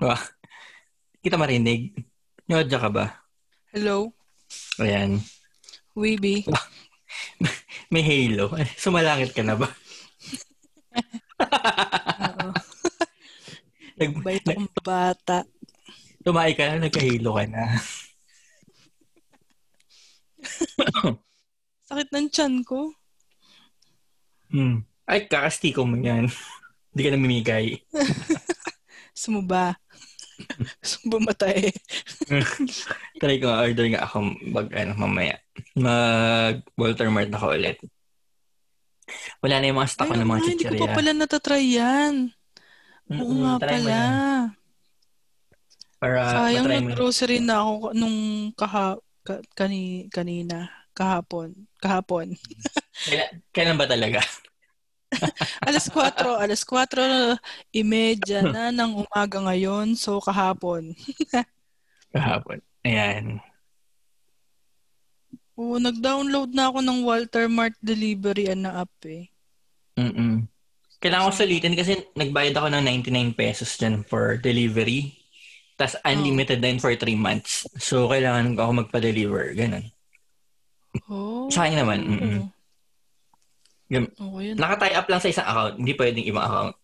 Wah. Kita marinig. Nyodya ka ba? Hello? Ayan. Weeby. May halo. Sumalangit ka na ba? Oo. Nag, Bait nag, akong bata. tumahi ka na, nagka-halo ka na. Sakit ng tiyan ko. Hmm. Ay, kakastiko mo yan. Hindi ka namimigay. Sumuba. Sumamatay. Try ko nga, order nga ako mag, ano, mamaya. Mag Walter Mart ako ulit. Wala na yung mga stock ko ng mga nga, hindi ko chichirya. pa pala natatry yan. Oo Mm-mm, nga try mo pala. Para Sayang nag-grocery na ako nung kaha, ka, kani, kanina. Kahapon. Kahapon. Kailan, kailan ba talaga? alas 4, alas 4 imedya na ng umaga ngayon. So, kahapon. Kahapon. Ayan. Oo, nag-download na ako ng Walter Mart Delivery na app eh. Mm-mm. Kailangan ko sulitin kasi nagbayad ako ng 99 pesos dyan for delivery. Tapos unlimited din for 3 months. So, kailangan ko ako magpa-deliver. Ganun. Oh. Sa akin naman. Mm-mm. Yun. Oo, yun. Naka-tie up lang sa isang account. Hindi pwedeng ibang account.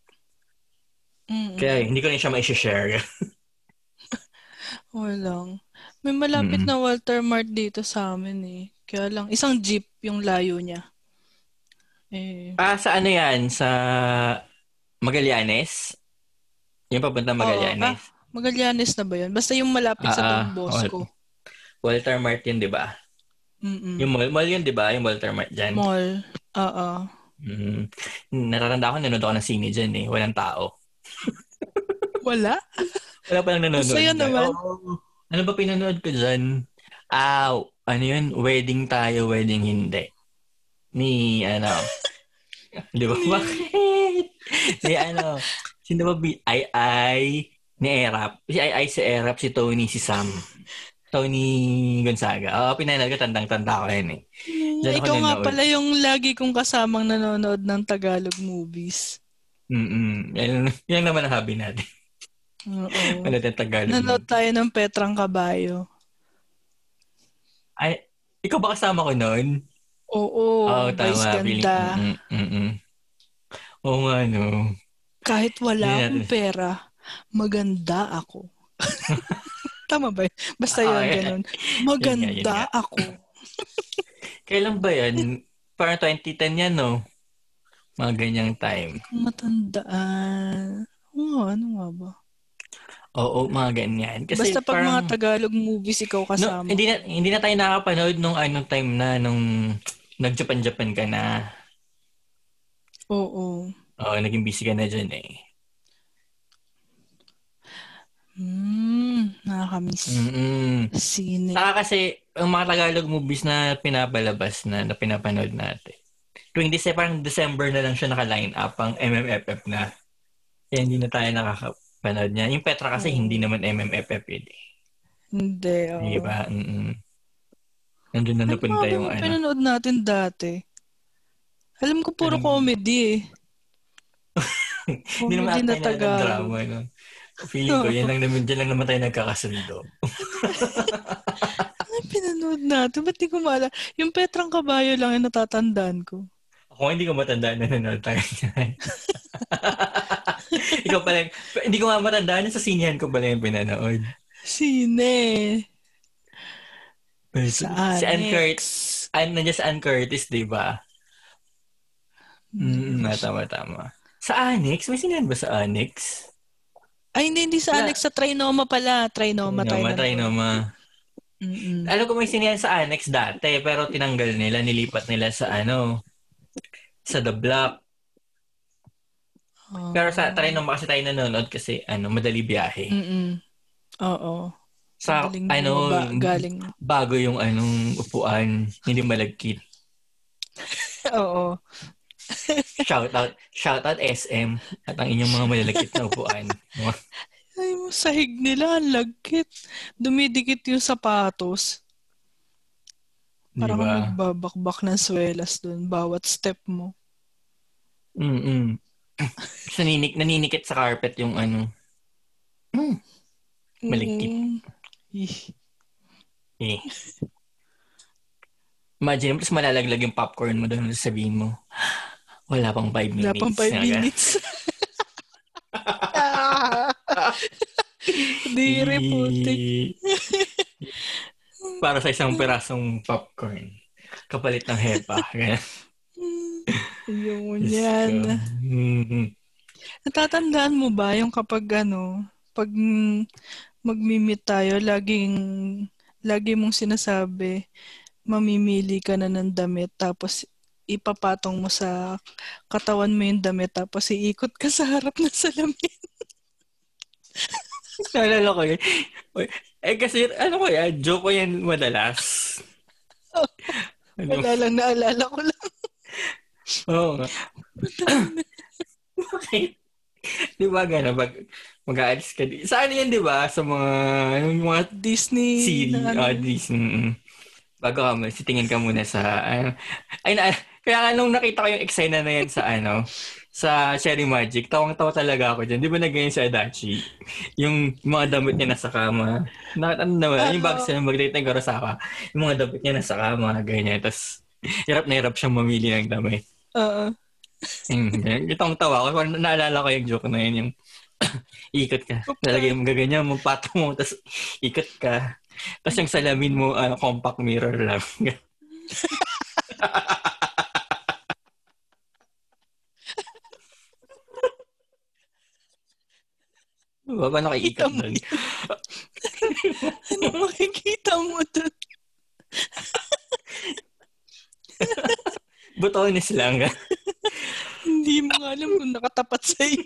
Mm-mm. Kaya hindi ko rin siya ma-share. Walang. May malapit Mm-mm. na Walter Mart dito sa amin eh. Kaya lang, isang jeep yung layo niya. Eh, ah, sa ano yan? Sa Magallanes? Yung papunta Magallanes? Magallanes na ba yun? Basta yung malapit sa Ah, Don Bosco. Walter Mart yun, di ba? Mm-mm. Yung mall, mall yun, di ba? Yung Walter Mart dyan. Mall. Oo. Mm. Natatanda ko, nanonood ako ng sine dyan eh. Walang tao. Wala? Wala palang nanonood. Masaya dyan. naman. Oo. ano ba pinanood ko dyan? Ah, ano yun? Wedding tayo, wedding hindi. Ni, ano, di ba? Bakit? Ni, ano, sino ba? bi- Ay, ay, ni Erap. Si Ay, ay, si Erap, si Tony, si Sam. Tony Gonzaga. Oo, pinanood ko, tandang-tanda ko yan eh. Diyan ako Ikaw nga nanood. pala yung lagi kong kasamang nanonood ng Tagalog movies. Mm-mm. Yan, yan naman ang hobby natin. Oo. Ano yung Tagalog? Nanonood tayo ng Petrang Kabayo. Ay, ikaw ba kasama ko noon? Oo, Oo, Vice Feeling- Ganda. Mm, mm, mm. Oo nga, no. Kahit wala akong pera, maganda ako. Tama ba yun? Basta yun, Ah, ganun. Yun nga, Maganda yun nga. ako. Kailan ba yan? Parang 2010 yan, no? Mga ganyang time. Matandaan. Oo, ano nga ba? Oo, mga ganyan. Kasi Basta pag parang, mga Tagalog movies ikaw no, kasama. hindi, na, hindi na tayo nakapanood nung anong time na, nung nag-Japan-Japan ka na. Oo. Oo, naging busy ka na dyan eh. Hmm, nakakamiss. Mm-mm. Sine. Saka kasi, ang mga Tagalog movies na pinapalabas na, na pinapanood natin. Tuwing December, parang December na lang siya naka-line up ang MMFF na. Kaya hindi na tayo nakakapanood niya. Yung Petra kasi Oo. hindi naman MMFF yun eh. Hindi, oo. Di ba? Mm-mm. Nandun na napunta yung ano. pinanood natin dati? Alam ko puro Anong- comedy eh. Hindi naman comedy na Tagalog. drama. No? Feeling ko, yan lang naman, dyan lang naman tayo nagkakasundo. Ano pinanood natin? Ba't di ko maala? Yung Petrang Kabayo lang yung natatandaan ko. Ako hindi ko matandaan na nanonood tayo niyan. Ikaw pala, hindi ko nga matandaan sa sinihan ko pala yung pinanood. Sine. Si Sa Ann. Curtis. Ann, nandiyan si Ann Curtis, di ba? Mm, mm, tama, tama. Sa Annex? May sinihan ba sa Annex? Ay, hindi, hindi sa. Alex. Sa Trinoma pala. Trinoma. Trinoma. Trinoma. Mm-mm. Alam ko may sinihan sa Annex dati, pero tinanggal nila, nilipat nila sa ano, sa The Block. Oh. Pero sa Trinoma kasi tayo nanonood kasi ano, madali biyahe. Mm-mm. Oo. Sa Galing ano, bumaba, galing. bago yung anong upuan, hindi malagkit. Oo. Shout out, shout out SM at ang inyong mga malalagkit na upuan. Ay, yung sahig nila, ang lagkit. Dumidikit yung sapatos. Parang ba? nagbabakbak ng swelas doon, bawat step mo. Mm-mm. Naninik, naninikit sa carpet yung ano. Hmm. Maligkit. Mm. Ih. Eh. Imagine mo, tapos malalaglag yung popcorn mo doon, sabihin mo, wala pang 5 minutes. Wala pang 5 Nga, minutes. Dire putik. Para sa isang perasong popcorn. Kapalit ng hepa. Yun yan. Mhm. Natatandaan mo ba yung kapag ano, pag magmi-meet tayo, laging, lagi mong sinasabi, mamimili ka na ng damit, tapos ipapatong mo sa katawan mo yung damit, tapos iikot ka sa harap ng salamin. Naalala ko yun. Eh kasi, ano ko yan, joke ko yan madalas. Ano? Wala lang, naalala ko lang. Oo nga. Bakit? Di ba gano'n? Pag mag-aalis ka di. Saan yan, di ba? Sa mga, yung mga Disney. series. na ano. Ah, Disney. mm. Bago ka, sitingin ka muna sa, ano. Ay, na, kaya nga nung nakita ko yung eksena na yan sa, ano, sa Cherry Magic, tawang-tawa talaga ako dyan. Di ba nag si Adachi? Yung mga damit niya nasa kama. Nakita ano naman, yung bago sila mag-date ng Kurosawa, yung mga damit niya nasa kama, ganyan. Tapos, hirap na hirap siyang mamili ng damit. Oo. Mm, Itong tawa ko. Naalala ko yung joke na yun. Yung ikot ka. Lalagay mo gaganyan mo, pato mo, tapos ikot ka. Tapos yung salamin mo, ano, compact mirror lang. Diba ba nakikita Kita mo doon? Ano makikita mo doon? Butones lang. Hindi mo nga alam kung nakatapat sa iyo.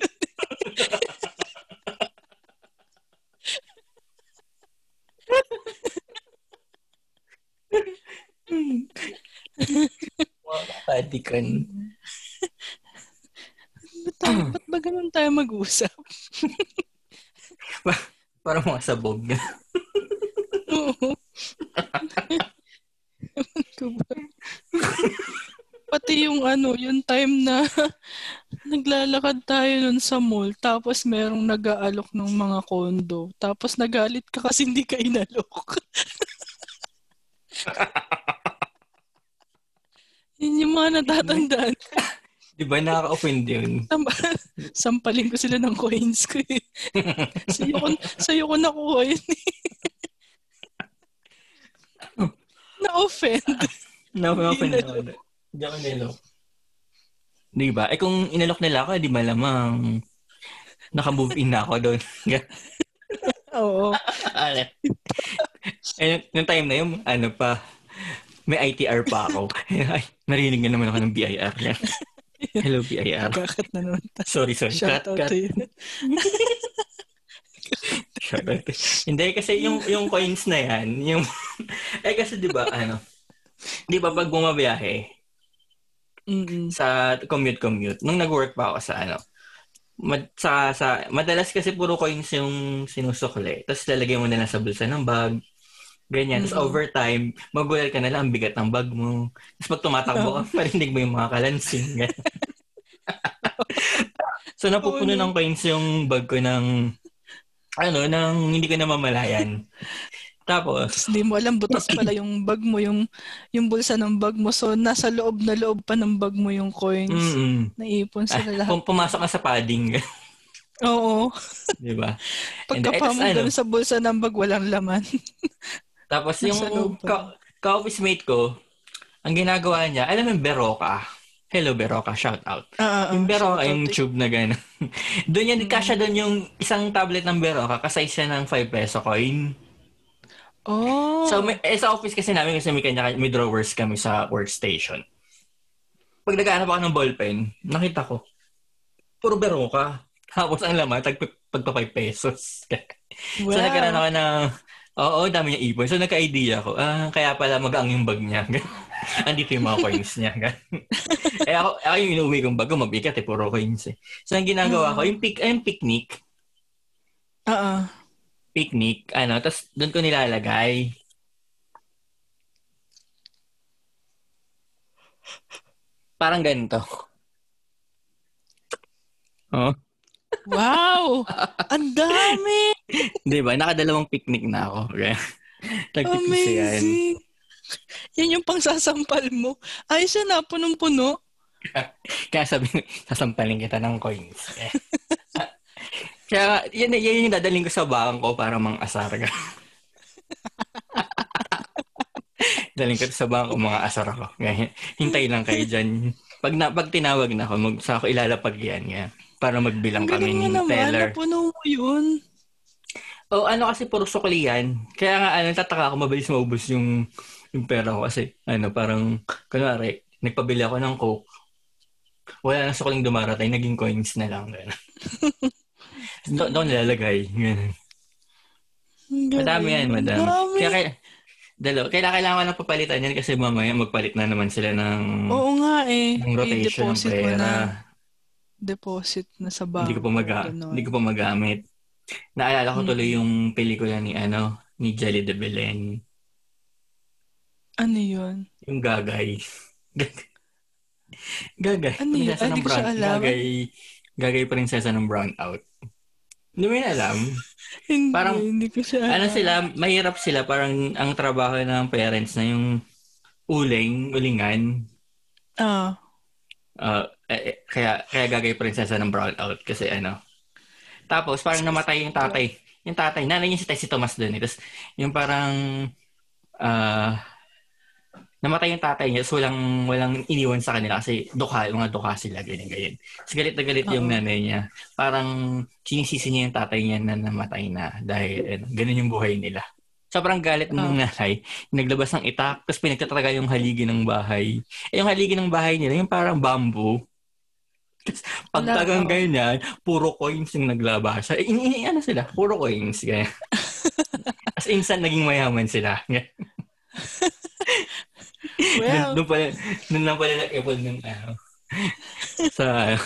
Padikan. Ba't, ba't ba ganun tayo mag-usap? Parang mga sabog. Oo. Pati yung ano, yung time na naglalakad tayo nun sa mall, tapos merong nag-aalok ng mga kondo, tapos nagalit ka kasi hindi ka inalok. Yun yung mga natatandaan. Di ba nakaka-offend yun? Sam- Sampalin ko sila ng coins ko eh. sa'yo, ko, sa'yo ko nakuha yun eh. Na-offend. No, no, Hindi ako nilok. Di ba? Eh kung inalok nila ako, di malamang naka-move in na ako doon. Oo. Eh, yung time na yun, ano pa, may ITR pa ako. Narinig na naman ako ng BIR. Hello, BIR. Bakit na naman? Sorry, sorry. Shout cut, out cut. to you. Hindi, kasi yung, yung coins na yan, yung, eh kasi di ba, ano, di ba pag bumabiyahe, Mm-mm. sa commute-commute, nung nag-work pa ako sa ano, mad, sa, sa, madalas kasi puro coins yung sinusukli. Tapos lalagay mo na lang sa bulsa ng bag. Ganyan. Tapos Mm. over time, magulat ka na lang, ang bigat ng bag mo. Tapos pag tumatakbo ka, marinig mo yung mga kalansing. So napupuno no. ng coins yung bag ko ng, ano, ng hindi ko namamalayan. Tapos, Tapos hindi mo alam, butas pala yung bag mo, yung, yung bulsa ng bag mo. So, nasa loob na loob pa ng bag mo yung coins. mm Naipon ah, sila lahat. pum- pumasok ka sa padding. Oo. di ba? And, eh, ano, sa bulsa ng bag, walang laman. Tapos yung ka- ka-office mate ko, ang ginagawa niya, alam mo yung Beroka? Hello Beroka, shout out. Ah, ah, yung Beroka, out yung eh. tube na gano'n. doon yan, kasya doon yung isang tablet ng Beroka, kasay siya ng 5 peso coin. Oh. So, may, eh, sa office kasi namin, kasi may, kanya, may drawers kami sa workstation. Pag naghahanap ako ng ballpen, nakita ko, puro Beroka. Tapos ang laman, tag, tagpa 5 pesos. wow. So, nagkaroon ako ng, oo, dami niya ipon. So, nagka-idea ako, ah, kaya pala magaang yung bag niya. Andito yung mga coins niya. eh, ako, ako yung inuwi kong bag, mabigat eh, puro coins eh. So, ang ginagawa ko, yung, pic, yung picnic, Ah, ah. picnic, ano, tapos doon ko nilalagay. Parang ganito. Oh. Wow! Ang dami! Di ba? Nakadalawang picnic na ako. Kaya, tagpipisa yan. Amazing! Yan yung pangsasampal mo. Ayos yan na, punong-puno. Kaya sabi sasampalin kita ng coins. Kaya yan, yan yung dadaling ko sa bangko para mang asar ka. Daling ko sa bangko, mga asar ako. Hintay lang kayo dyan. Pag, na, pag tinawag na ako, mag, sa ako ilalapag yan. Kaya, para magbilang Ang kami ni naman, teller. napuno mo yun. O ano kasi puro sukli yan. Kaya nga ano, tataka ako mabilis maubos yung, yung pera ko kasi ano, parang, kunwari, nagpabili ako ng Coke. Wala na sukling dumarating, naging coins na lang. Gano'n. Doon doon nilalagay. Ganun. Ang Madami yan, madami. Dami. Kaya, kaya, dalo, kailangan kailangan na papalitan yan kasi mamaya magpalit na naman sila ng, Oo nga eh. ng rotation ng pera. na. Deposit na sa bangko. Hindi ko pa maga, hindi ko pa magamit. Naalala ko tuloy yung pelikula ni ano, ni Jelly de Belen. Ano yun? Yung gagay. gagay. Ano yun? Prinsesa Ah, ng di ko siya alam. Gagay. Gagay prinsesa ng brown out. Hindi mo yun alam. Hindi, Parang, hindi ko siya ano alam. sila, mahirap sila. Parang ang trabaho ng parents na yung uling, ulingan. Ah, Uh, eh, kaya, kaya gagay prinsesa ng brown out. Kasi ano. Tapos parang namatay yung tatay. Yung tatay, nanay niya si, si Thomas doon. Eh. Tapos yung parang ah namatay yung tatay niya so walang, walang iniwan sa kanila kasi dukha, mga dukha sila, ganyan, ganyan. Tapos galit na galit yung nanay niya. Parang sinisisi niya yung tatay niya na namatay na dahil ano, ganun yung buhay nila. Sobrang galit ng Oo. nanay. Naglabas ng itak, tapos pinagtataga yung haligi ng bahay. Eh, yung haligi ng bahay nila, yung parang bamboo. Tapos pagtagang oo. ganyan, puro coins yung naglabas. Eh, ini, ini, ano sila? Puro coins. Ganyan. As instant naging mayaman sila. well, Doon pala, doon lang pala nag-ipon ng ano. sa,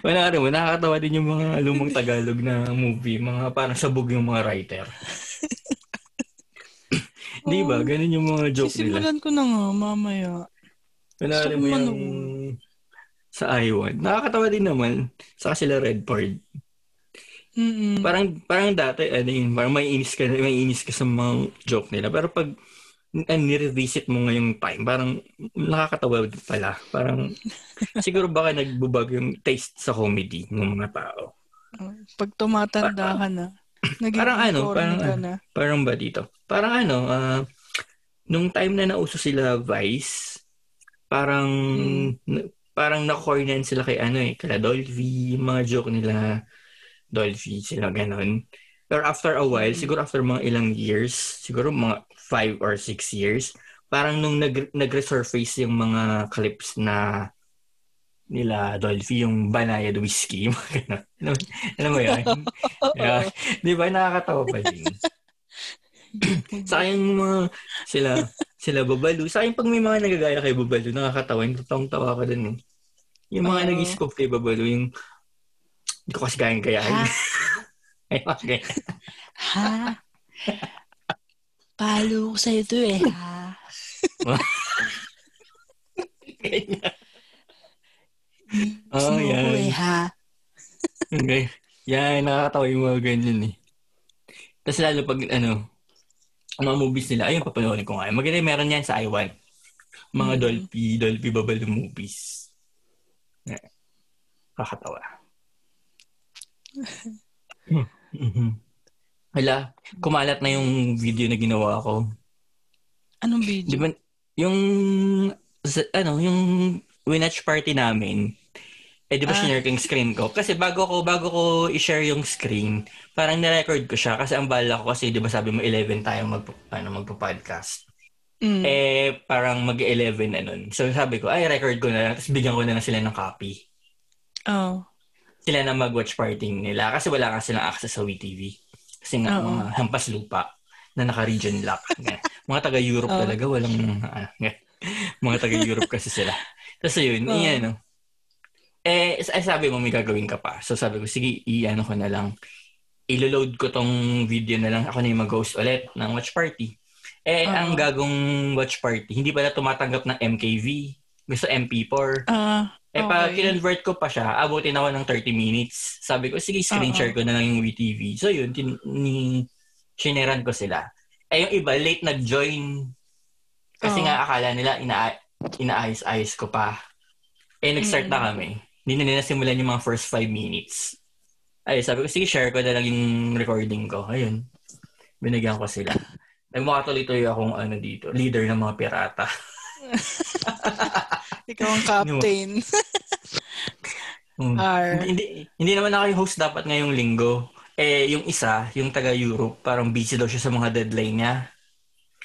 wala rin mo, nakakatawa din yung mga lumang Tagalog na movie, mga parang sabog yung mga writer. Di ba? Ganun yung mga joke nila. sisimulan ko na nga mamaya. Ko mo yung sa Iwan. Nakakatawa din naman. Saka sila Redford. Mm-mm. Parang parang dati ano yun, parang may inis ka may inis ka sa mga joke nila. Pero pag uh, ni-revisit mo ngayong time, parang nakakatawa pala. Parang siguro baka nagbubag yung taste sa comedy ng mga tao. Pag tumatanda ka na, naging Parang ano, parang ano. na. Parang ba dito? Parang ano, ah, nung time na nauso sila Vice, parang na- parang na-corneran sila kay ano eh, kala Dolphy, mga joke nila Dolphy, sila ganon. Pero after a while, Mm. siguro after mga ilang years, siguro mga five or six years, parang nung nag, nag-resurface yung mga clips na nila Dolphy, yung Banayad Whiskey. Alam, alam mo yun? Yeah. Di ba nakakatawa pa din? Sa yung mga sila sila Babalu. Sa pag may mga nagagaya kay Babalu, nakakatawa. Yung totoong tawa ka dun eh. Yung mga Oo. nag-scope kay Babalu, yung hindi ko kasi kayang gayahin. Ay, okay. Ha? Palo ko sa ito eh, ha? Oh, yan. ha? Okay. Yan, nakakatawa yung mga ganyan eh. Tapos lalo pag ano, mga movies nila, ayun, papanoorin ko nga. Maganda meron yan sa iWan. Mga Mm. Dolphy, Dolphy Babalu movies. Kakatawa. Hala, kumalat na yung video na ginawa ko. Anong Di video? ba, yung, ano, yung winatch party namin, eh, di ba Ah. sinare ko yung screen ko? Kasi bago ko, bago ko i-share yung screen, parang na-record ko siya kasi ang bala ko kasi, di ba sabi mo 11 tayo mag, ano, magpo-podcast. Mm. Eh, parang mag-11 na nun. So sabi ko, ay, record ko na lang. Tapos bigyan ko na lang sila ng copy. oh. Sila na mag-watch party nila. Kasi wala nga silang access sa WeTV. Kasi nga, Oo. mga hampas lupa na naka-region lock. Mga taga-Europe Oo. talaga, walang, ganyan. mga taga-Europe kasi sila. Tapos yun, Oo. iyan, no. Eh, eh, sabi mo may gagawin ka pa. So sabi ko, sige, i-ano ko na lang. Ilo-load ko tong video na lang. Ako na yung mag-host ulit ng watch party. Eh, Oo. ang gagong watch party, hindi pala tumatanggap ng MKV. gusto MP4. Ah, Eh, pag okay. kinonvert ko pa siya, abutin ako ng 30 minutes. Sabi ko, sige, screen share ko na lang yung WeTV. So, yun, tin- ni shineran ko sila. Eh, yung iba, late nag-join. Kasi Oo. nga, akala nila, ina inaayos-ayos ko pa. Eh, nag-start na kami. Hindi na nila simulan yung mga first 5 minutes. Ay, sabi ko, sige, share ko na lang yung recording ko. Ayun. Binigyan ko sila. Nagmukha tuloy-tuloy akong ano dito, leader ng mga pirata. Ikaw ang captain. Hmm. R. Hindi, hindi, hindi naman ako yung host dapat ngayong linggo. Eh, yung isa, yung taga-Europe, parang busy daw siya sa mga deadline niya.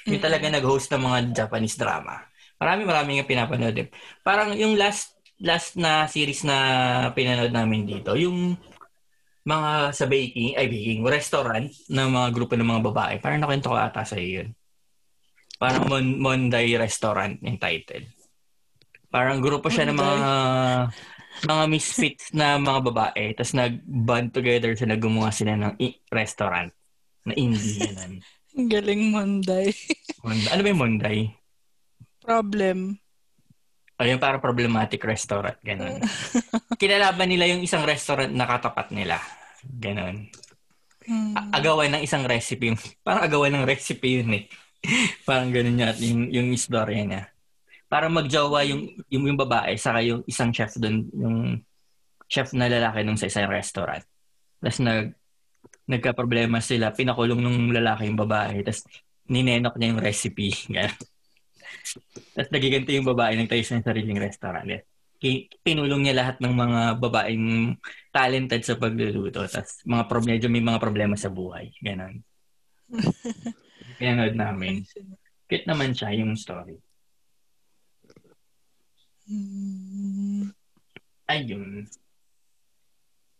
Yung Mm. talaga nag-host ng mga Japanese drama. Marami marami nga pinapanood. eh. Parang yung last last na series na pinanood namin dito, yung mga sa baking, ay baking, restaurant ng mga grupo ng mga babae. Parang nakwento ko ata sa yun. Parang Mon Monday Restaurant yung title. Parang grupo siya ng mga mga misfits na mga babae. Tapos nag-band together sila, gumawa sila ng i- restaurant na indie. Galing Monday. Monday. Ano ba yung Monday? Problem. Ayun, parang problematic restaurant. Ganun. Kinalaban nila yung isang restaurant na katapat nila. Ganun. Hmm. Agawan ng isang recipe. Yung, parang agawan ng recipe yun eh. parang ganun niya yung, yung istorya niya. Parang magjowa yung, yung, yung babae saka yung isang chef doon, yung chef na lalaki nung sa isang restaurant. Tapos nag, nagka-problema sila, pinakulong nung lalaki yung babae, tapos ninenok niya yung recipe. Ganun. Tapos nagiganti yung babae, nagtayo siya ng sariling restaurant. Ki- Pinulong niya lahat ng mga babaeng talented sa pagluluto. Tapos mga pro- medyo may mga problema sa buhay. Ganon. Pinanood namin. Cute naman siya yung story. Hmm. Ayun.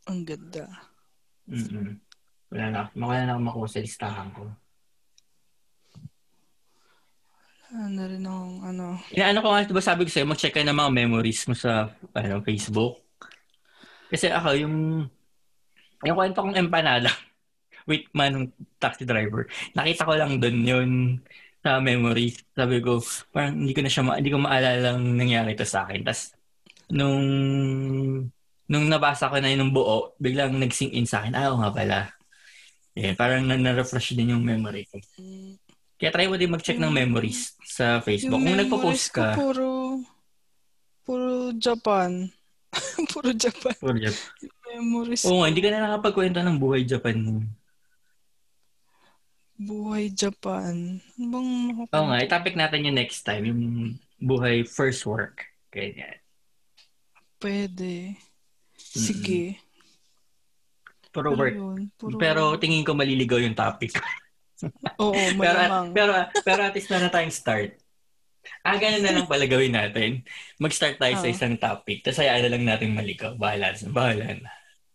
Ang ganda. Mm-mm. Wala na, wala na akong makuha sa listahan ko. Ano rin akong ano. Inaano ko nga, diba sabi ko sa'yo, mag-check ka ng mga memories mo sa ano, Facebook. Kasi ako, yung yung kwento kong empanada with manong taxi driver, nakita ko lang doon yun sa memories. Sabi ko, parang hindi ko na siya, ma- hindi ko maalala ang nangyari to sa akin. Tapos, nung, nung nabasa ko na yun ng buo, biglang nag-sink in sa akin, ah, oo nga pala. Eh, parang na- na-refresh din yung memory ko. Hmm. Kaya try mo din mag-check ng memories sa Facebook. Yung Kung nagpo-post ko, ka, puro, puro Japan. puro Japan. Puro Japan. Memories. Oo nga, hindi ka na nakapagkwento ng buhay Japan mo. Buhay Japan. Ano bang makakwento? Oo nga, i-topic natin yung next time, yung buhay first work. Ganyan. Pwede. Sige. Puro Pero work. yun, puro- Pero tingin ko maliligaw yung topic. Oo, pero, malamang. pero, pero at least na na tayong start. Ah, ganun na lang pala gawin natin. Mag-start tayo sa Oo. isang topic. Tapos hayaan na lang natin maligaw. Bahala, bahala na.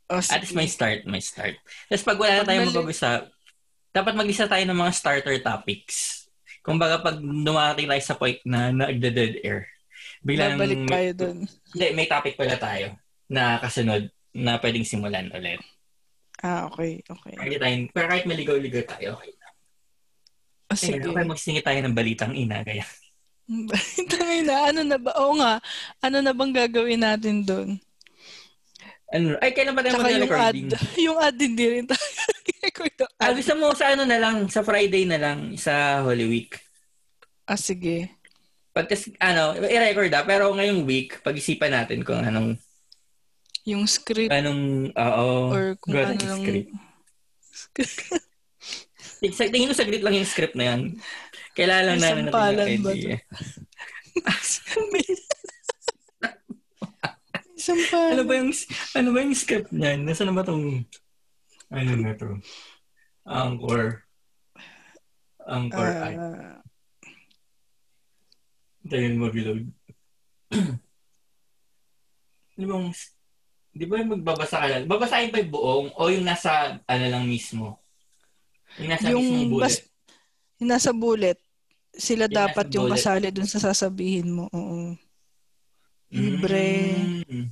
Oh, At least may start, may start. Tapos pag wala na tayong mapag-usap, dapat mag-isa tayo ng mga starter topics. Kung baga pag dumarating tayo sa point na nagda-dead air, biglang Babalik tayo dun. Hindi, may topic pala tayo na kasunod na pwedeng simulan ulit. Ah, okay. Okay. Kahit tayo, pero kahit maligaw-ligaw tayo, okay. Oh, Sige. Okay, magsingit tayo ng balitang ina. Kaya, Tangay na. Ano na ba? Oo nga. Ano na bang gagawin natin doon? ano, ay, kailan ba tayo Tsaka yung ad. mag-recording? Yung ad din din rin tayo. Ah, gusto mo sa ano na lang, sa Friday na lang, sa Holy Week. Ah, sige. Pag, ano, i-record ah, pero ngayong week, pag-isipan natin kung anong, Yung script anong, oo, or kung good ano lang. script. Tingin mo saglit lang yung script na yan. Kailangan lang May natin sampalan yung ba idea. Pa. Ano ba yung ano ba yung script niyan? Nasaan na ba tong ano na to? Anchor. Anchor ay. Ah, Tayo mag-load. di ba yung, di ba yung magbabasa ka lang? Babasahin pa yung buong o yung nasa ano lang mismo? Yung nasa mismong yung bullet. bas, yung nasa bullet, sila Yung dapat yung bullet. kasali dun sa sasabihin mo. Oo. libre. Mm.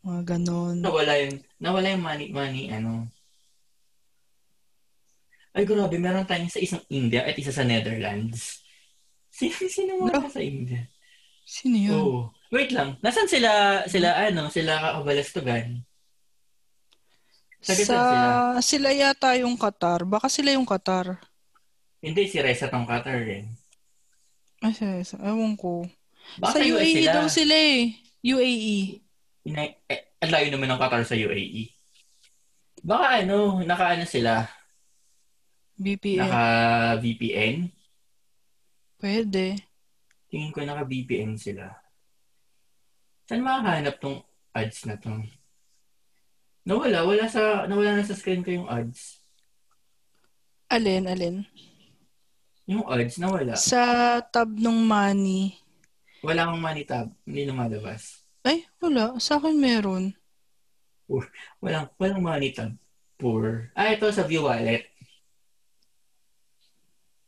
Mga ganon. Nawala yung, nawala yung money, money, ano. Ay, grabe, meron tayong sa isang India at isa sa Netherlands. Sino, sino mga No. sa India? Sino yun? Oo. Wait lang. Nasaan sila, sila ano, sila kakabalastugan? Sabi Sa, sila? sila yata yung Qatar. Baka sila yung Qatar. Hindi, si Reza tong Qatar rin. Ay, sa, sa, ewan ko. Baka sa UAE sila. daw sila eh. UAE. Ina- eh, ang layo naman ng Qatar sa UAE. Baka ano, naka ano sila? BPM. Naka VPN? Pwede. Tingin ko naka VPN sila. Saan makahanap tong ads na to? Nawala, wala sa nawala na sa screen ko yung ads. Alin, alin? Yung ads nawala. Sa tab ng money. Wala akong money tab, hindi lumalabas. Ay, wala. Sa akin meron. Walang walang money tab. Poor. Ah, ito sa view wallet.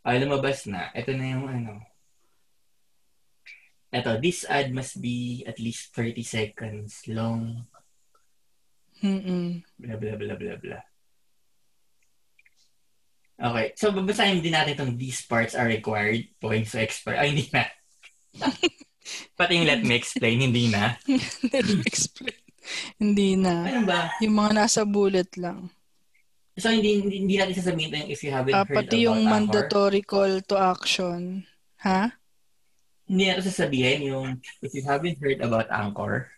Ah, lumabas na. Ito na yung ano. Ito, this ad must be at least 30 seconds long. Mm-mm. Bla bla bla bla bla. Okay. So, babasahin din natin itong these parts are required. Points to expert. Ay, hindi na. Pati yung let me explain, hindi na. Let me explain. Hindi na. Ano ba? Yung mga nasa bullet lang. So, hindi, hindi, hindi natin sasabihin ito yung if you haven't Ah, heard pati about yung Anchor. mandatory call to action. Ha? Hindi natin sasabihin yung if you haven't heard about Anchor.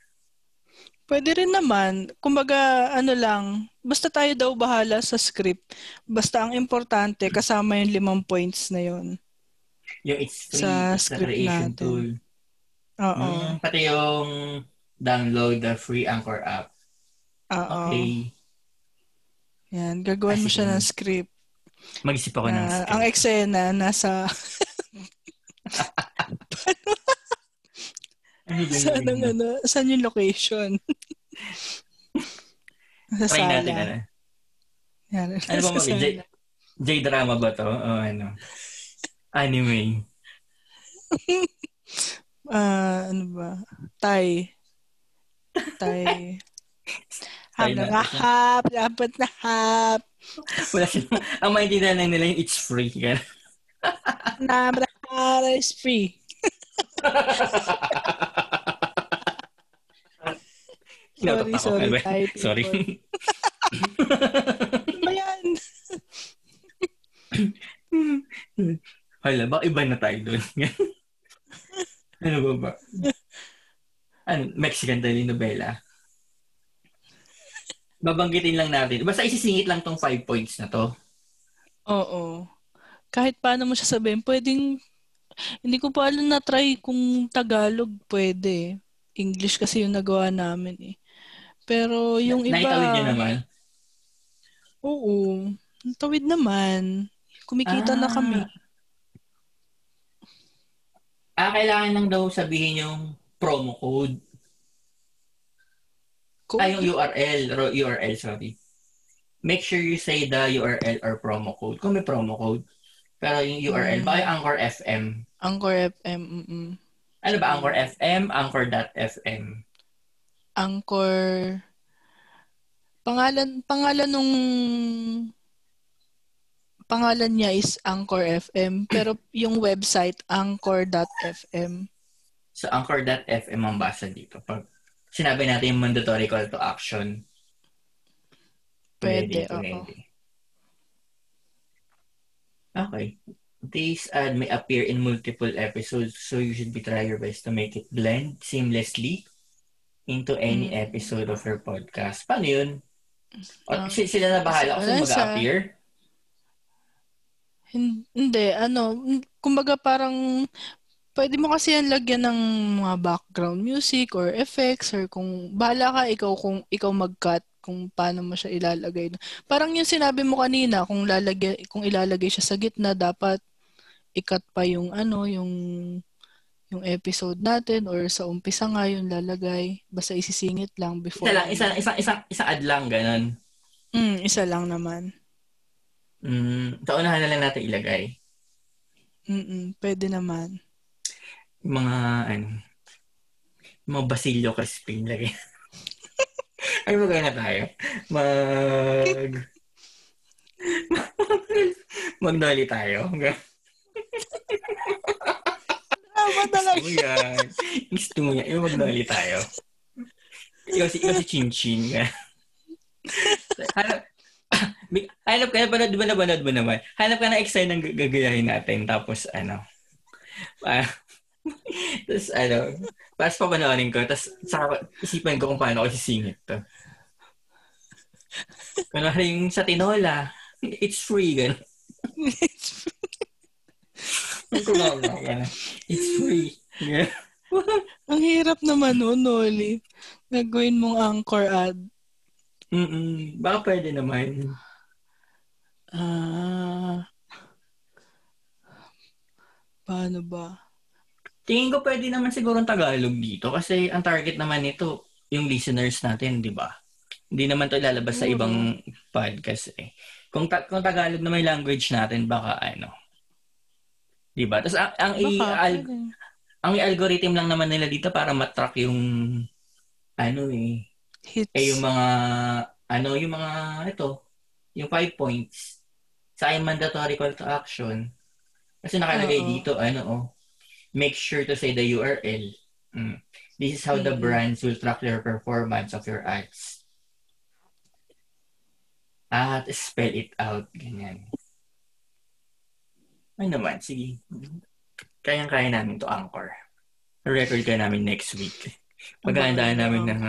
Pwede rin naman. Kumbaga, ano lang, basta tayo daw bahala sa script. Basta ang importante, kasama yung limang points na yon. Yung it's free, Sa it's script creation natin. tool. Oo. Mm, pati yung download the free Anchor app. Oo. Okay. Yan, gagawan mo siya ng script. Mag-isip ako ng Na, script. ang eksena, nasa, Ano yung saan, ang, ano, saan yung location? sa Try sala. natin, ano. Yan, Ano ba mag J. J-drama ba to? O ano? Anime. Ah, ano ba? Thai. Thai. Hap na hap, dapat na hap. Wala silang, ang maintindihan lang nila yung it's free. Number is free. Sorry, ako. sorry. Thai people. Sorry. Ano ba yan? Hala, baka iba na tayo doon. ano ba ba? Ano, Mexican telenovela. Babanggitin lang natin. Basta isisingit lang tong five points na to. Oo. Kahit paano mo siya sabihin, pwedeng, hindi ko pa alam na try kung Tagalog pwede. English kasi yung nagawa namin eh. Pero yung iba, Naitawid niyo naman. oo, tawid naman. Kumikita na Ah. kami. Ah, kailangan lang daw sabihin yung promo code. Kung, Ah, yung URL. URL, sorry. Make sure you say the URL or promo code. Kung may promo code. Pero yung URL, Mm. baka yung Anchor FM. Anchor FM, mm Ano ba, Anchor FM? Anchor.fm. Anchor, pangalan, pangalan nung, pangalan niya is Anchor FM, pero yung website, anchor.fm. So, Anchor.fm ang basa dito. Pag sinabi natin yung mandatory call to action. Pwede, oo. pwede. Okay. This ad may appear in multiple episodes, so you should be try your best to make it blend seamlessly into any Mm. episode of your podcast. Paano yun? O, Ah, si- sila na bahala sa- mag-appear? Hin- Hindi, ano, kumbaga parang, pwede mo kasi yan lagyan ng mga background music or effects or kung, bahala ka ikaw kung ikaw mag-cut kung paano mo siya ilalagay. Parang yung sinabi mo kanina, kung lalagay, kung ilalagay siya sa gitna, dapat i-cut pa yung ano, yung yung episode natin or sa umpisa nga yung lalagay. Basta isisingit lang before. Isa lang, isa, isa, isa, isa ad lang, ganun. Mm, isa lang naman. Mm, sa unahan na lang natin ilagay. Mm-mm, pwede naman. Mga, ano, mga basilio crispy lagay. Ay, magay na tayo. Mag... Magdoli tayo. Tama talaga. Gusto mo yan. Gusto mo yan. Yung magnoli tayo. Ikaw si, ikaw si Chin Chin. hanap, hanap ka na, panood mo na, panood mo naman. Hanap ka na excited ng gagayahin natin. Tapos, ano, ah, tapos, ano, tapos papanoorin ko. Tapos, saka isipan ko kung paano ko sisingit to. Kunwari yung sa Tinola, it's free, gano'n. It's It's free. Yeah. Ang hirap naman nun, Noli. Nagawin mong anchor ad. Mm-mm. Baka pwede naman. Ah. Paano ba? Tingin ko pwede naman siguro ang Tagalog dito kasi ang target naman nito yung listeners natin, di ba? Hindi naman to ilalabas sa ibang podcast eh. Kung, ta- kung Tagalog na may language natin, baka ano. Di ba? Tapos ang, ang, i- Baka, al- pwede. ang algorithm lang naman nila dito para matrack yung ano eh, Hits. eh yung mga ano yung mga ito yung five points sa mandatory call to action kasi nakalagay Oo. dito ano oh make sure to say the URL Mm. this is how the Mhm. brands will track your performance of your ads at spell it out ganyan ay naman sige kayang-kaya namin to anchor record ka namin next week Abangan namin ng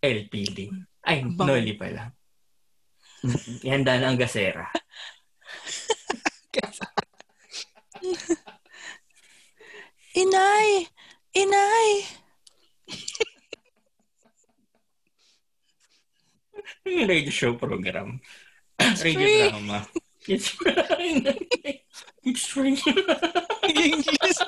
LPD. Ay, Bang- Noli pala. Ihanda na ang gasera. Inay! Inay! Radio show program. radio free. drama. It's free. It's free. English.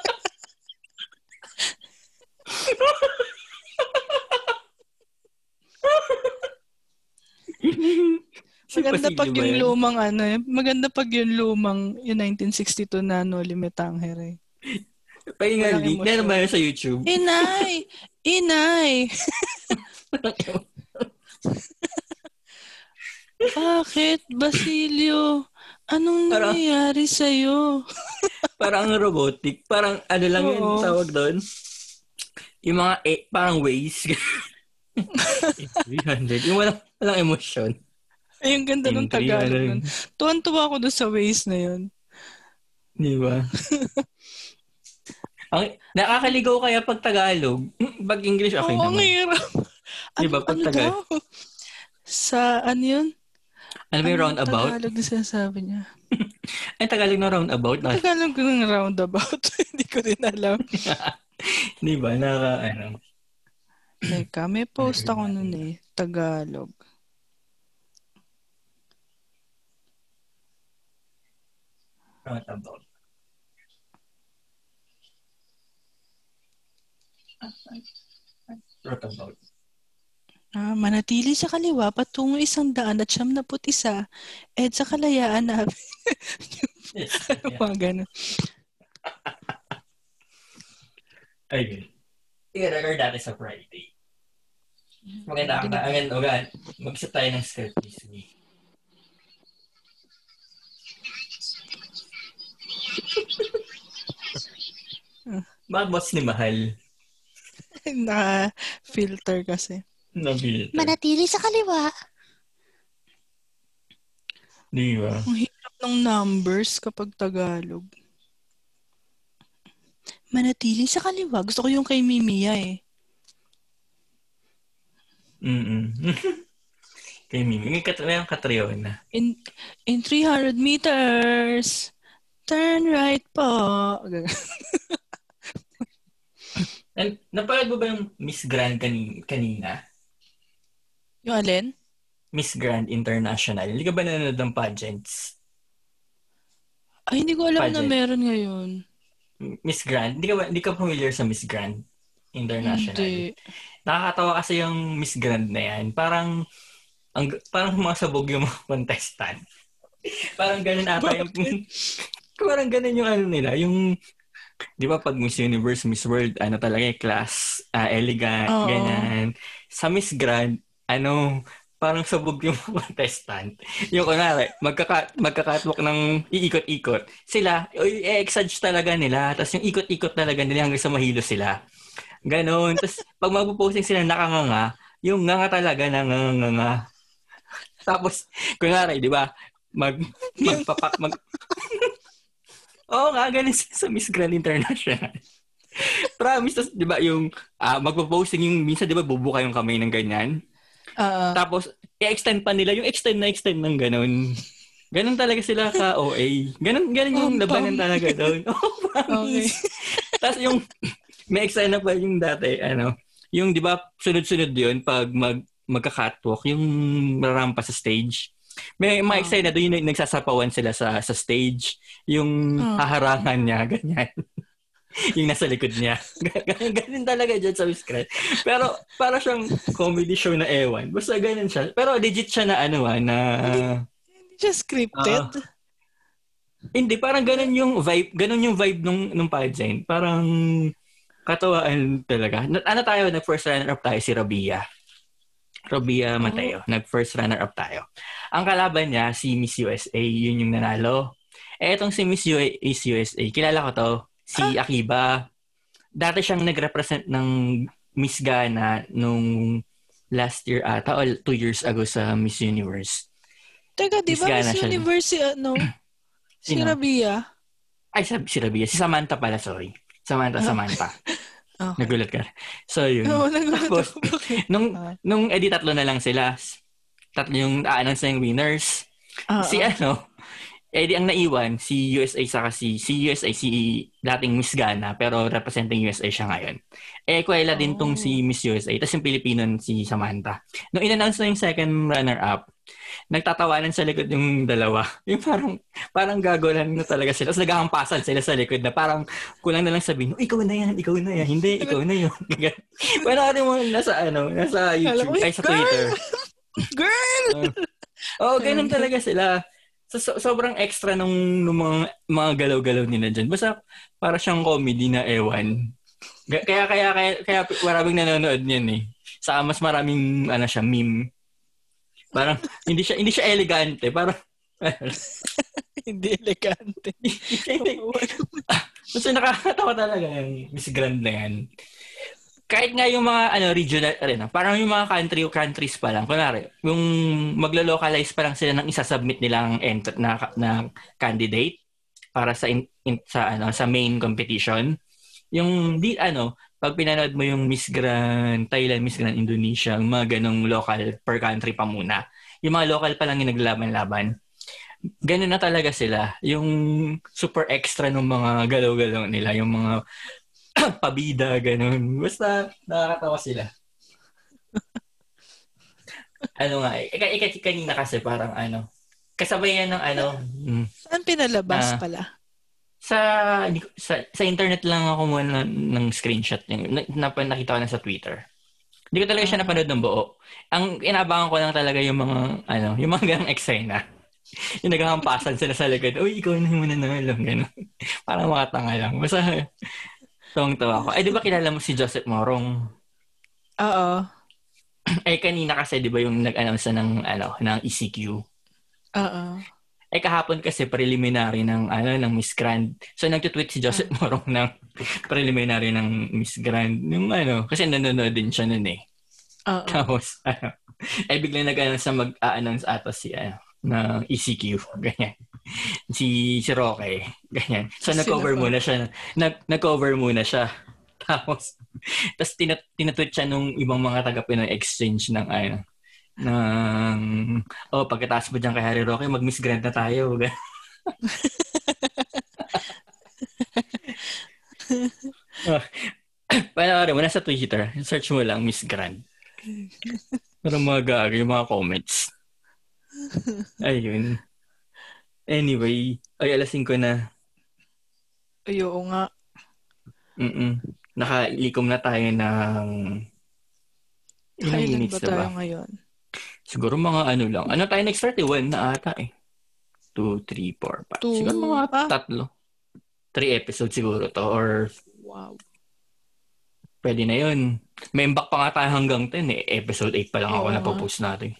Maganda pag yung lumang ano eh. Maganda pag yung lumang yung 1962 na Noli Me Tangere di. emosyon. Meron ba yun sa YouTube? Inay! Inay! Bakit, Basilio? Anong Parang- nangyayari sa'yo? parang robotic. Parang ano lang yun Oo. tawag doon. Yung mga eh, parang ways. 300. Yung walang, walang emosyon. Ay, ang ganda ng Tagalog nun. Tuwan-tuwa ako doon sa ways na yun. Di ba? Ang, nakakaligaw kaya pag Tagalog. Pag English, okay Oo, ang naman. hirap. Di ba, pag Tagal- daw? Sa, ano yun? Ano ba yung roundabout? Tagalog na sinasabi niya. Ay, Tagalog na roundabout. Na, Tagalog ng roundabout. Hindi ko din alam. di ba? Naka, ano. Teka, may post ako nun eh. Tagalog. Roundabout. Roundabout. Ah, manatili sa kaliwa patungo isang daan at siyam na put isa. Ed sa kalayaan namin. Yes. Mga ganun. Ayun. I-record natin sa Friday. Maganda ang ang ogan. Mag-isip tayo ng script this week. Bakit boss ni Mahal? Naka-filter kasi. Nabilita. Manatili sa kaliwa. Di ba? Ang hirap ng numbers kapag Tagalog. Manatili sa kaliwa. Gusto ko yung kay Mimiya eh. Mm-mm. Kay Mimi. May kat mayroong katriona. In, in 300 meters, turn right po. And, napanood mo ba yung Miss Grand kani- kanina? yung alin? Miss Grand International. Hindi ka ba nanonood ng pageants? Ay, hindi ko alam na Pageant. meron ngayon. Miss Grand? Hindi ka ba, hindi ka familiar sa Miss Grand International? Hindi. Nakakatawa kasi yung Miss Grand na yan. Parang, ang, parang masabog yung mga contestant. parang ganun ata yung, parang ganun yung ano nila, yung, di ba pag Miss Universe, Miss World, ano talaga yung class, ah, elegant, Oo. ganyan. Sa Miss Grand, ano, parang sabog yung contestant. Yung kunwari, magkaka, magkakatwalk ng iikot-ikot. Sila, i-exage talaga nila. Tapos yung ikot-ikot talaga nila hanggang sa mahilo sila. Ganon. Tapos pag magpo-posting sila nakanganga, yung nga talaga nanganganga. Tapos, kunwari, di ba, mag, magpapak, mag, Oo nga, ganun sa Miss Grand International. Promise, tas, di ba, yung uh, magpo-posting yung, minsan di ba, bubuka yung kamay ng ganyan. Uh, Tapos, i-extend pa nila yung extend na extend ng ganun. Ganun talaga sila ka OA. Ganun, ganun yung oh, labanan talaga doon. Oh, promise. Okay. Tapos yung, may extend na pa yung dati, ano, yung, di ba, sunod-sunod yun, pag mag, magka-catwalk, yung marampa sa stage. May mga oh. excited na doon yung nagsasapawan sila sa sa stage. Yung oh. haharangan niya, ganyan. yung nasa likod niya. ganun, ganun talaga dyan sa Miss Pero para siyang comedy show na ewan. Basta ganun siya. Pero legit siya na ano ah, na... Hindi siya scripted? Uh, hindi, parang ganun yung vibe, ganun yung vibe nung, nung pageant. Parang katawaan talaga. Ano tayo, nag first runner up tayo si Rabia. Robia Mateo. Oh. Nag-first runner-up tayo. Ang kalaban niya, si Miss USA. Yun yung nanalo. Eh, itong si Miss USA, kilala ko to. Si ah. Akiba. Dati siyang nag-represent ng Miss Ghana nung last year ata o two years ago sa Miss Universe. Teka, di ba Miss, Miss Universe si ano? si Rabia? Ay, si Rabia. Si Samantha pala, sorry. Samantha, Samantha. Okay. Nagulat ka. So, yun. Oo, nagulat Tapos, okay. nung, uh, nung edi tatlo na lang sila. Tatlo yung a-announce na yung winners. Uh, si ano, edi ang naiwan, si USA saka si, si USA, si dating Miss Ghana, pero representing USA siya ngayon. Eh, kuwela din tong si Miss USA. Tapos yung Pilipino si Samantha. Nung in-announce na yung second runner-up, nagtatawanan sa likod yung dalawa. Yung parang, parang gagalan na talaga sila. Tapos nagkakampasan sila sa likod na parang kulang na lang sabihin, ikaw na yan, ikaw na yan. Hindi, ikaw na yun. Panoorin mo nasa ano, nasa YouTube, ay sa Twitter. Girl! Uh, oh, ganun talaga sila. So, so, sobrang extra nung, nung mga, mga galaw-galaw nila dyan. Basta para siyang comedy na ewan. Kaya, kaya, kaya, kaya maraming nanonood niyan eh. Sa mas maraming, ano siya, meme Parang hindi siya hindi siya elegante, parang hindi elegante. Kasi nakakatawa talaga yung Miss Grand na yan. Kahit nga yung mga ano regional rin, parang yung mga country o countries pa lang. Kunwari, yung maglo-localize pa lang sila ng isa-submit nilang ent- na, na candidate para sa in, in, sa ano sa main competition. Yung di ano, pag pinanood mo yung Miss Grand Thailand, Miss Grand Indonesia, yung mga ganong local per country pa muna. Yung mga local pa lang yung naglalaban-laban. Ganun na talaga sila. Yung super extra ng mga galaw-galaw nila, yung mga pabida, ganun. Basta nakakatawa sila. ano nga, eh, ik- kanina kasi parang ano, kasabay yan ng ano. Mm, Saan pinalabas uh, pala? sa, sa sa internet lang ako muna ng screenshot yung na, nakita ko na sa Twitter. Hindi ko talaga siya ah. napanood ng buo. Ang inabangan ko lang talaga yung mga ano, yung mga ganang eksena. yung nagkakampasan sila sa likod. Uy, ikaw na muna na lang. Ganun. Parang mga tanga lang. Basta, tawang-tawa ko. Ay, di ba kilala mo si Joseph Morong? Oo. Ay, kanina kasi, di ba yung nag-announce ng, ano, ng ECQ? Oo. Eh kahapon kasi preliminary ng ano ng Miss Grand. So nagtutweet si Joseph ah. Morong ng preliminary ng Miss Grand. Yung ano, kasi nanonood din siya noon eh. Uh-oh. Tapos ano, eh biglang nag-announce sa mag-a-announce ata si ano, ng ECQ, ganyan. Si si Roque, ganyan. So nag-cover muna siya. Nag nag-cover muna siya. Tapos tapos tinat tinatweet siya nung ibang mga taga Pinoy exchange ng ano, ng, oh, pagkatapos mo dyan kay Harry Roque, mag-Miss na tayo. oh, panoorin mo na sa Twitter. Search mo lang, Miss Grand. Para mga gagi, yung mga comments. Ayun. Anyway, ay alasin ko na. Ay, oo nga. Mm-mm. Nakalikom na tayo ng ilang minutes ba tayo ba? ngayon? Siguro mga ano lang. Ano tayo next 31 na ata eh. 2, 3, 4, 5. Two, siguro mga pa? tatlo. 3 episodes siguro to or wow. Pwede na yun. May imbak pa nga tayo hanggang 10 eh. Episode 8 pa lang ako oh, na post natin.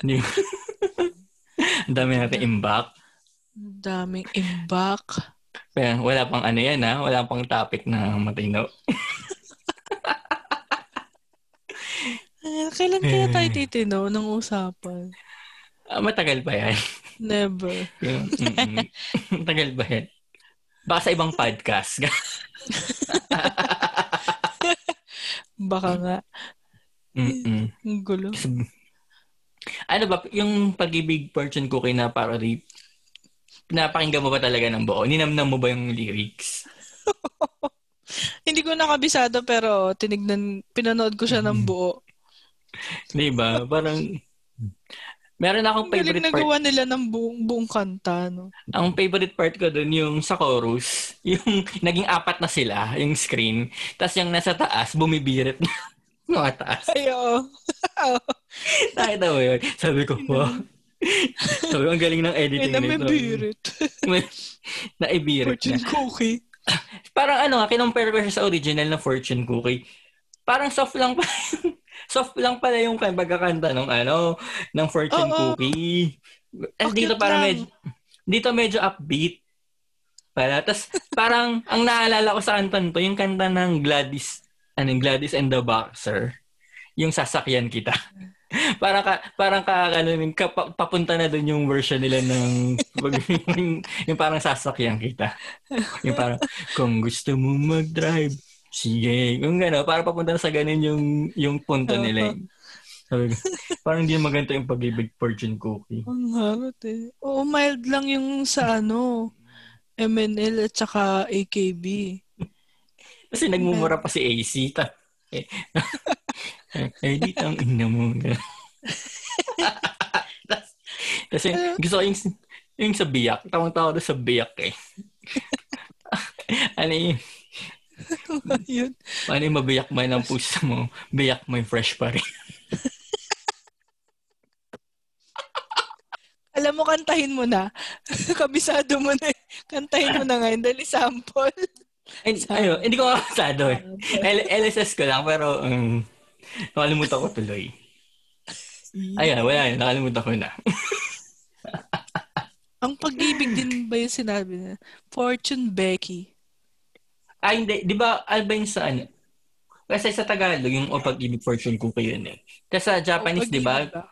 Di ba? Ang dami natin imbak. Ang daming imbak. Kaya wala pang ano yan ha. Wala pang topic na matino. Eh, Kailan kaya tayo titino ng usapan? Ah, matagal pa yan. Never. Yung, matagal ba yan? Baka sa ibang podcast. Baka nga. Mm-mm. Gulo. Ano ba, yung pag-ibig fortune cookie na parody, napakinggan mo ba talaga ng buo? Ninamnam mo ba yung lyrics? Hindi ko nakabisado pero tinignan, pinanood ko siya ng buo. Di ba? Parang, meron akong favorite part. nagawa nila ng buong, buong kanta, no? Ang favorite part ko dun, yung sa chorus, yung naging apat na sila, yung screen. Tapos yung nasa taas, bumibirit na. Mga taas. Ay, oo. Nakita mo yun? Sabi ko, wow. Sabi ko, ang galing ng editing na may nito. birit. Naibirit Fortune na. cookie. Parang ano nga, kinumpare ko siya sa original na Fortune Cookie. Parang soft lang pa. soft lang pala yung kan- pagkakanta ng ano, ng Fortune Oo. Cookie. Eh, Oh, dito cute parang lang. medyo, dito medyo upbeat. Pala. Tapos parang ang naalala ko sa kanta to, yung kanta ng Gladys, ano, Gladys and the Boxer. Yung sasakyan kita. parang ka, parang ka, ano, ka, pa- papunta na doon yung version nila ng, yung, yung parang sasakyan kita. Yung parang, kung gusto mo mag-drive, sige. Yung gano'n, parang papunta na sa ganun yung, yung punto nila. eh. Sabi ko, parang hindi maganto yung pag-ibig fortune cookie. Ang harot eh. Oo, mild lang yung sa ano, MNL at saka AKB. Kasi nagmumura pa si AC. Ta, dito ang ina mo. Kasi gusto ko yung, yung sa biyak. Tawang-tawa doon sa biyak eh. ano yung, Yun. ano yung mabiyak man ang puso mo, biyak mo yung fresh pa rin. Alam mo, kantahin mo na. Kabisado mo na. eh. Kantahin mo na ngayon. Dali sample. Ay, ayo, hindi ko makasado eh. L- LSS ko lang, pero um, nakalimutan ko tuloy. Ayun, wala yun. Nakalimutan ko na. Ang pag-ibig din ba yung sinabi na? Fortune Becky. Ay, hindi. Di ba, ba yung sa ano? Kasi sa Tagalog, yung o pag-ibig fortune cookie yun eh. Kasi sa Japanese, di ba? Ko.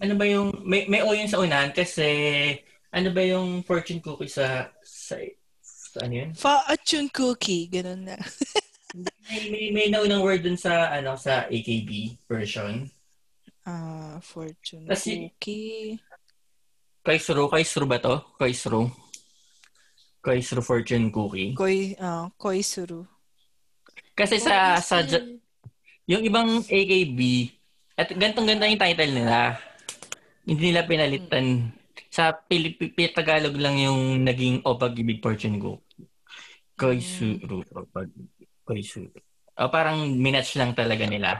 Ano ba yung, may, may o yun sa unahan kasi, ano ba yung fortune cookie sa, sa, sa ano yun? Fortune cookie. Ganun na. May, may, may naunang word dun sa, ano, sa AKB version. Ah, fortune Tas y- cookie. Kaisro, Kaisro ba to? Kaisro. Kaisro fortune cookie. Koi, ah, koisuru. Kasi sa, sa, yung ibang AKB, at gantong ganda yung title nila. Hindi nila pinalitan. Sa Pilipip Tagalog lang yung naging O Pag-ibig Fortune Go. Koisuru. O Pag Koisuru. O parang minatch lang talaga nila.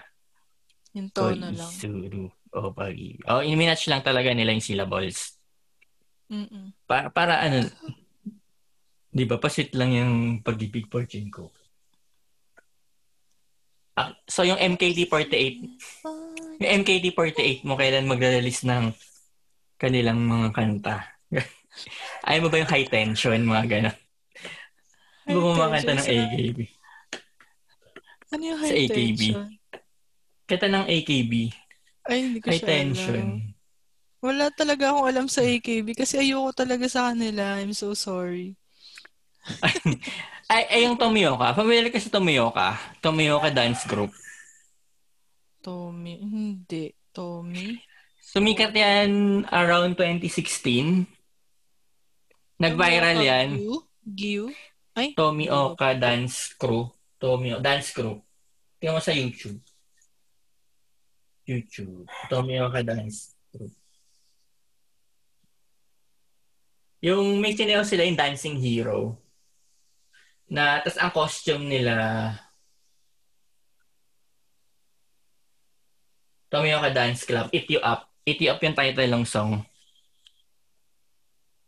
Yung tono lang. Koisuru. O Pag-ibig. O minatch lang talaga nila yung syllables. Mm-mm. Para, para ano, di ba, pasit lang yung Pag-ibig Fortune Go. Ah, so yung MKT48, yung MKT48 mo kailan magre-release ng kanilang mga kanta? Ayaw mo ba yung high tension, mga gano'n? Mga kanta ng AKB? Ano yung Sa high AKB. tension? Kanta ng AKB, Ay, hindi ko high siya tension. alam. Wala talaga akong alam sa AKB kasi ayoko talaga sa kanila. I'm so sorry. Ay, ay yung Tomioka. Familiar ka sa Tomioka? Tomioka dance group. Tommy. Hindi. Tommy. Sumikat yan around 2016. Nag-viral yan. Gyu? Ay? Tomioka Dance Crew. Tomio Dance Crew. Tingnan mo sa YouTube. YouTube. Tomioka Dance Crew. Yung may sineo sila yung Dancing Hero. Na, tas ang costume nila Tomioka Dance Club. Eat You Up. Eat You Up yung title ng song.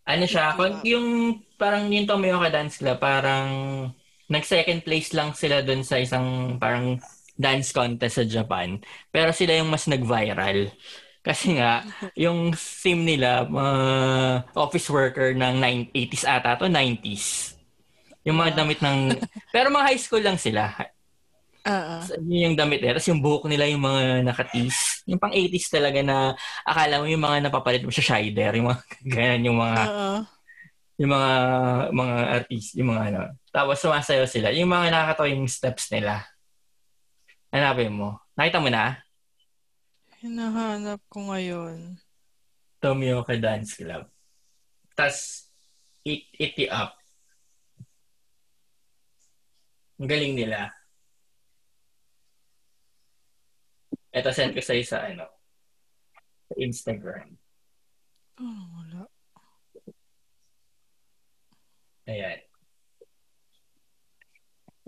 Ano siya? Yung parang yung Tomioka Dance Club, parang nag-second place lang sila dun sa isang parang dance contest sa Japan. Pero sila yung mas nag-viral. Kasi nga, yung sim nila, uh, office worker ng 80s ata to 90s. Yung mga damit ng... pero mga high school lang sila. Oo. So, yun yung damit nila. Tapos yung buhok nila yung mga nakatis. Yung pang 80s talaga na akala mo yung mga napapalit mo sa Shider. Yung mga ganyan yung mga... Oo. Yung mga mga artist, yung mga ano. Tapos sumasayaw sila. Yung mga nakakatawa yung steps nila. Hanapin mo. Nakita mo na? Hinahanap ko ngayon. Tomioka Dance Club. Tapos, it, it up. Ang galing nila. Ito, send ko sa'yo sa, ano, sa Instagram. Oh, wala. Ayan.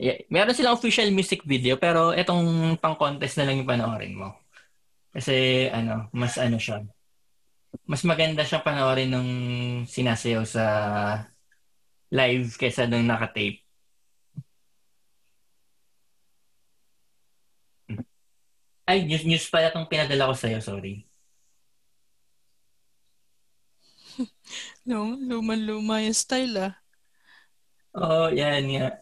Yeah. Meron silang official music video, pero itong pang-contest na lang yung panoorin mo. Kasi, ano, mas ano siya. Mas maganda siya panoorin nung sinasayaw sa live kaysa nung nakatape. Ay, news, news pala itong pinadala ko sa'yo, sorry. No, luma-luma yung style ah. Oo, oh, yan, yan.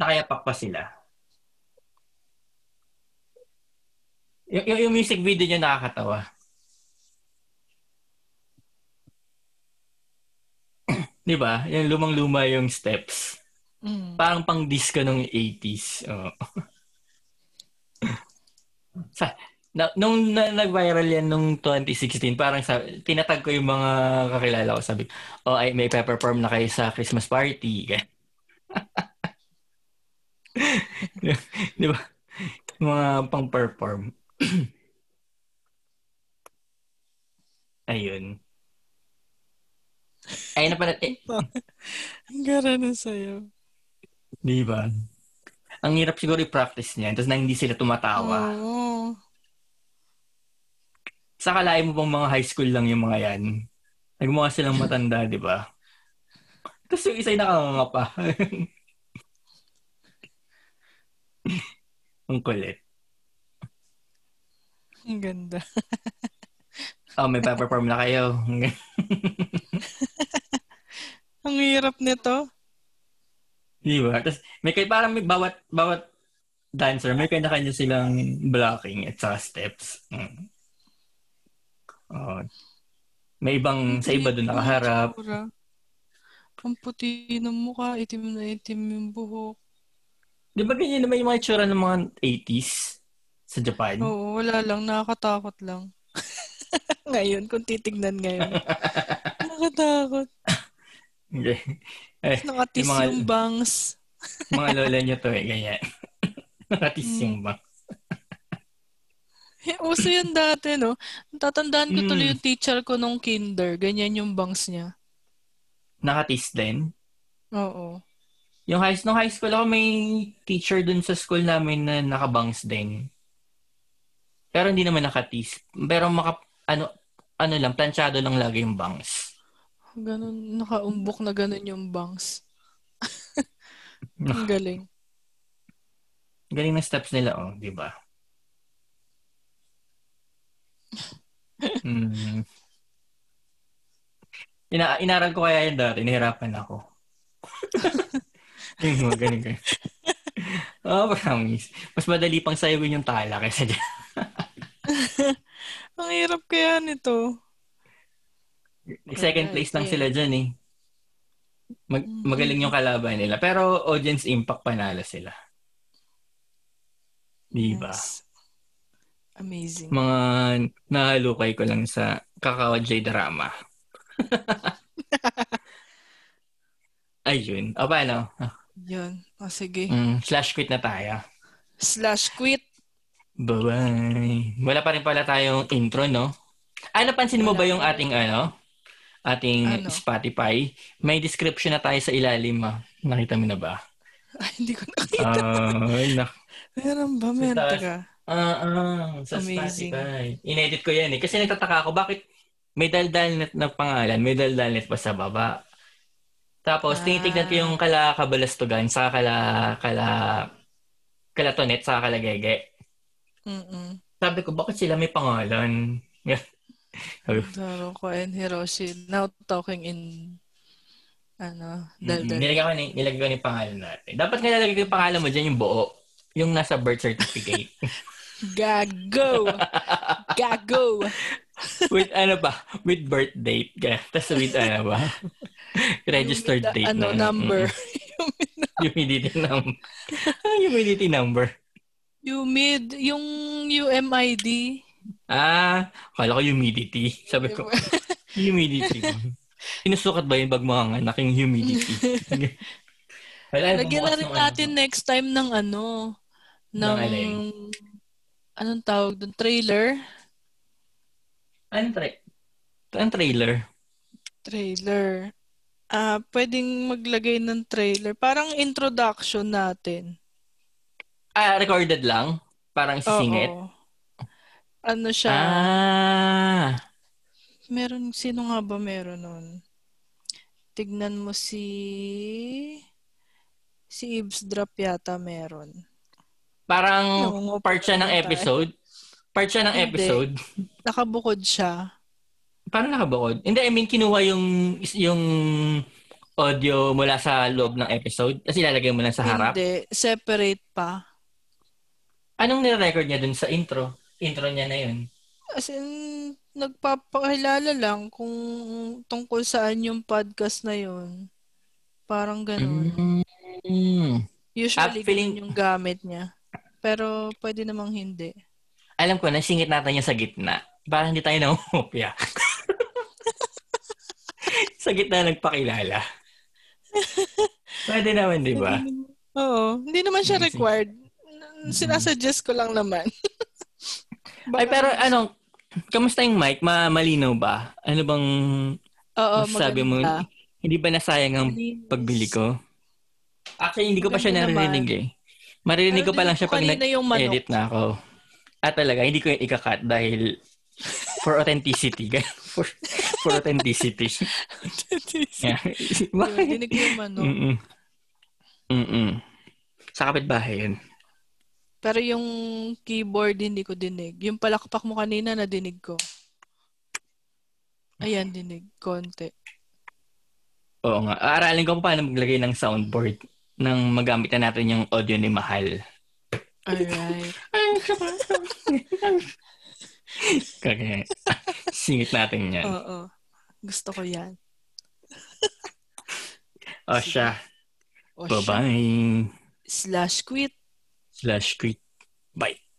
Nakayapak pa sila. Y- y- yung music video niya nakakatawa. Di ba? Yung lumang-luma yung steps. Mm. Parang pang disco nung 80s. Oh. sa, na, nung na, nag-viral yan nung 2016, parang sa, tinatag ko yung mga kakilala ko. Sabi, oh, ay, may pe-perform na kayo sa Christmas party. Di ba? Mga pang-perform. Ayun. Ayun na pala. Eh, Ang gara na sa'yo. di ba? Ang hirap siguro i-practice niya. Tapos na hindi sila tumatawa. Oo. Sa kalain mo pang mga high school lang yung mga yan. Nagmukha silang matanda, di ba? Tapos yung isa'y nakanganga pa. Ang kulit. Ang ganda. Oh, may pa-perform na kayo. Ang hirap nito. Di ba? Tapos, may kay parang may bawat, bawat dancer, may kanya-kanya silang blocking at saka steps. Mm. Oh. May ibang, sa iba doon nakaharap. Ang puti ng mukha, itim na itim yung buhok. Di ba ganyan naman yung mga itsura ng mga 80s sa Japan? Oo, wala lang. Nakakatakot lang. ngayon, kung titignan ngayon. Nakakatakot. Okay. Eh, Nakatis yung yung, mga- bangs. mga lola nyo to eh, ganyan. Nakatis Mm. yung ba? Eh, uso yan dati, no? Tatandaan ko tuloy Mm. yung teacher ko nung kinder. Ganyan yung bangs niya. Nakatis din. Oo. Yung high, nung high school ako, may teacher dun sa school namin na nakabangs din. Pero hindi naman nakatis. Pero maka, ano, ano lang, planchado lang lagi yung bangs. Ganun, nakaumbok na ganun yung bangs. Ang galing. Galing ng steps nila, oh, di ba? Mm. Ina inaral ko kaya yun dati, nahirapan ako. yung mga ganun ganun. Oh, promise. Mas madali pang sayawin yung tala kaysa dyan. Ang hirap kaya nito. Second place lang sila dyan eh. Mag magaling yung kalaban nila. Pero audience impact panalo sila. Di ba? Yes. Amazing. Mga nahalukay ko lang sa Kakao J drama. Ayun. O paano? Yun. O sige. Mm, slash quit na tayo. Slash quit. Bye-bye. Wala pa rin pala tayong intro, no? Ay, napansin mo Wala ba yung ating ano? Ating Ano? Spotify? May description na tayo sa ilalim, ah. Nakita mo na ba? Ay, hindi ko nakita. Ay, nak- Meron ba? Meron. taas. Ah, ah, sa Amazing. Spotify. Inedit ko yan eh. Kasi nagtataka ako, bakit may daldalnet na pangalan, may daldalnet pa sa baba. Tapos, Ah. tinitignan ko yung kala kabalastugan, sa kala, kala, Kalatonet sa Kalagege. Mm-mm. Sabi ko, bakit sila may pangalan? Daro ko and Hiroshi. Now talking in ano, daldal. Nilagay ko ni nilagay ko ni pangalan natin. Dapat nga nilagay ko yung pangalan mo diyan yung buo. Yung nasa birth certificate. Gago! Gago! with ano ba? With birth date. Tapos with ano ba? Registered the, date. Ano, na, number. humidity number. humidity number. Humid. Yung UMID. Ah, kala ko humidity. Sabi ko, humidity. Sinusukat ba yung bag mga anak yung humidity? Lagyan na rin ng natin ano. next time ng ano, ng, Ng? Anong tawag doon? Trailer? Anong, tra- anong trailer? Trailer. Ah, pwedeng maglagay ng trailer. Parang introduction natin. Ah, recorded lang? Parang sisingit? Oo. Ano siya? Ah. Meron, sino nga ba meron nun? Tignan mo si... Si Ibs Drop yata meron. Parang Nangungupa part siya ng tayo. episode? Part siya ng Hindi. episode? Nakabukod siya. Paano nakabukod? Hindi, I mean, kinuha yung, yung audio mula sa loob ng episode? Tapos ilalagay mo lang sa harap? Hindi. Separate pa. Anong nire-record niya dun sa intro? Intro niya na yun. As in, nagpapakilala lang kung tungkol saan yung podcast na yun. Parang ganun. Mm. Usually, Ah, feeling- yung gamit niya. Pero, pwede namang hindi. Alam ko na, singit natin niya sa gitna. Para hindi tayo nangungopya. sa gitna nagpakilala. Pwede naman, di ba? Oo. Hindi naman siya required. Sinasuggest ko lang naman. Ay, pero ano, kamusta yung mic? Ma malinaw ba? Ano bang Oo, masasabi mo? Hindi ba nasayang ang pagbili ko? Actually, hindi ko pa siya naman. eh. Maririnig ko pa lang dinig siya pag nag-edit na ako. At talaga, hindi ko yung ikakat dahil for authenticity. for, for authenticity. yeah. Yun, dinig ko yung manok. Mm-mm. Mm-mm. Sa kapitbahay yun. Pero yung keyboard, hindi ko dinig. Yung palakpak mo kanina, nadinig ko. Ayan, dinig. Konti. Oo nga. Aaralin ko pa paano maglagay ng soundboard nang magamit na natin yung audio ni Mahal. Alright. Kaya, singit natin yan. Oo. Gusto ko yan. O siya. Bye-bye. Slash quit. Slash quit. Bye.